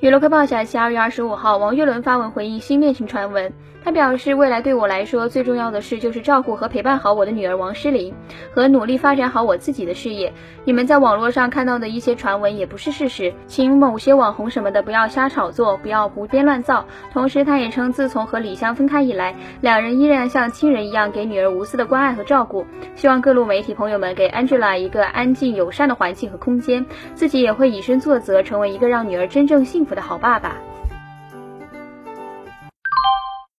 娱乐快报消息：二月二十五号，王岳伦发文回应新恋情传闻。他表示，未来对我来说最重要的事就是照顾和陪伴好我的女儿王诗龄，和努力发展好我自己的事业。你们在网络上看到的一些传闻也不是事实，请某些网红什么的不要瞎炒作，不要胡编乱造。同时，他也称，自从和李湘分开以来，两人依然像亲人一样给女儿无私的关爱和照顾。希望各路媒体朋友们给 Angela 一个安静友善的环境和空间，自己也会以身作则，成为一个让女儿真正幸福我的好爸爸。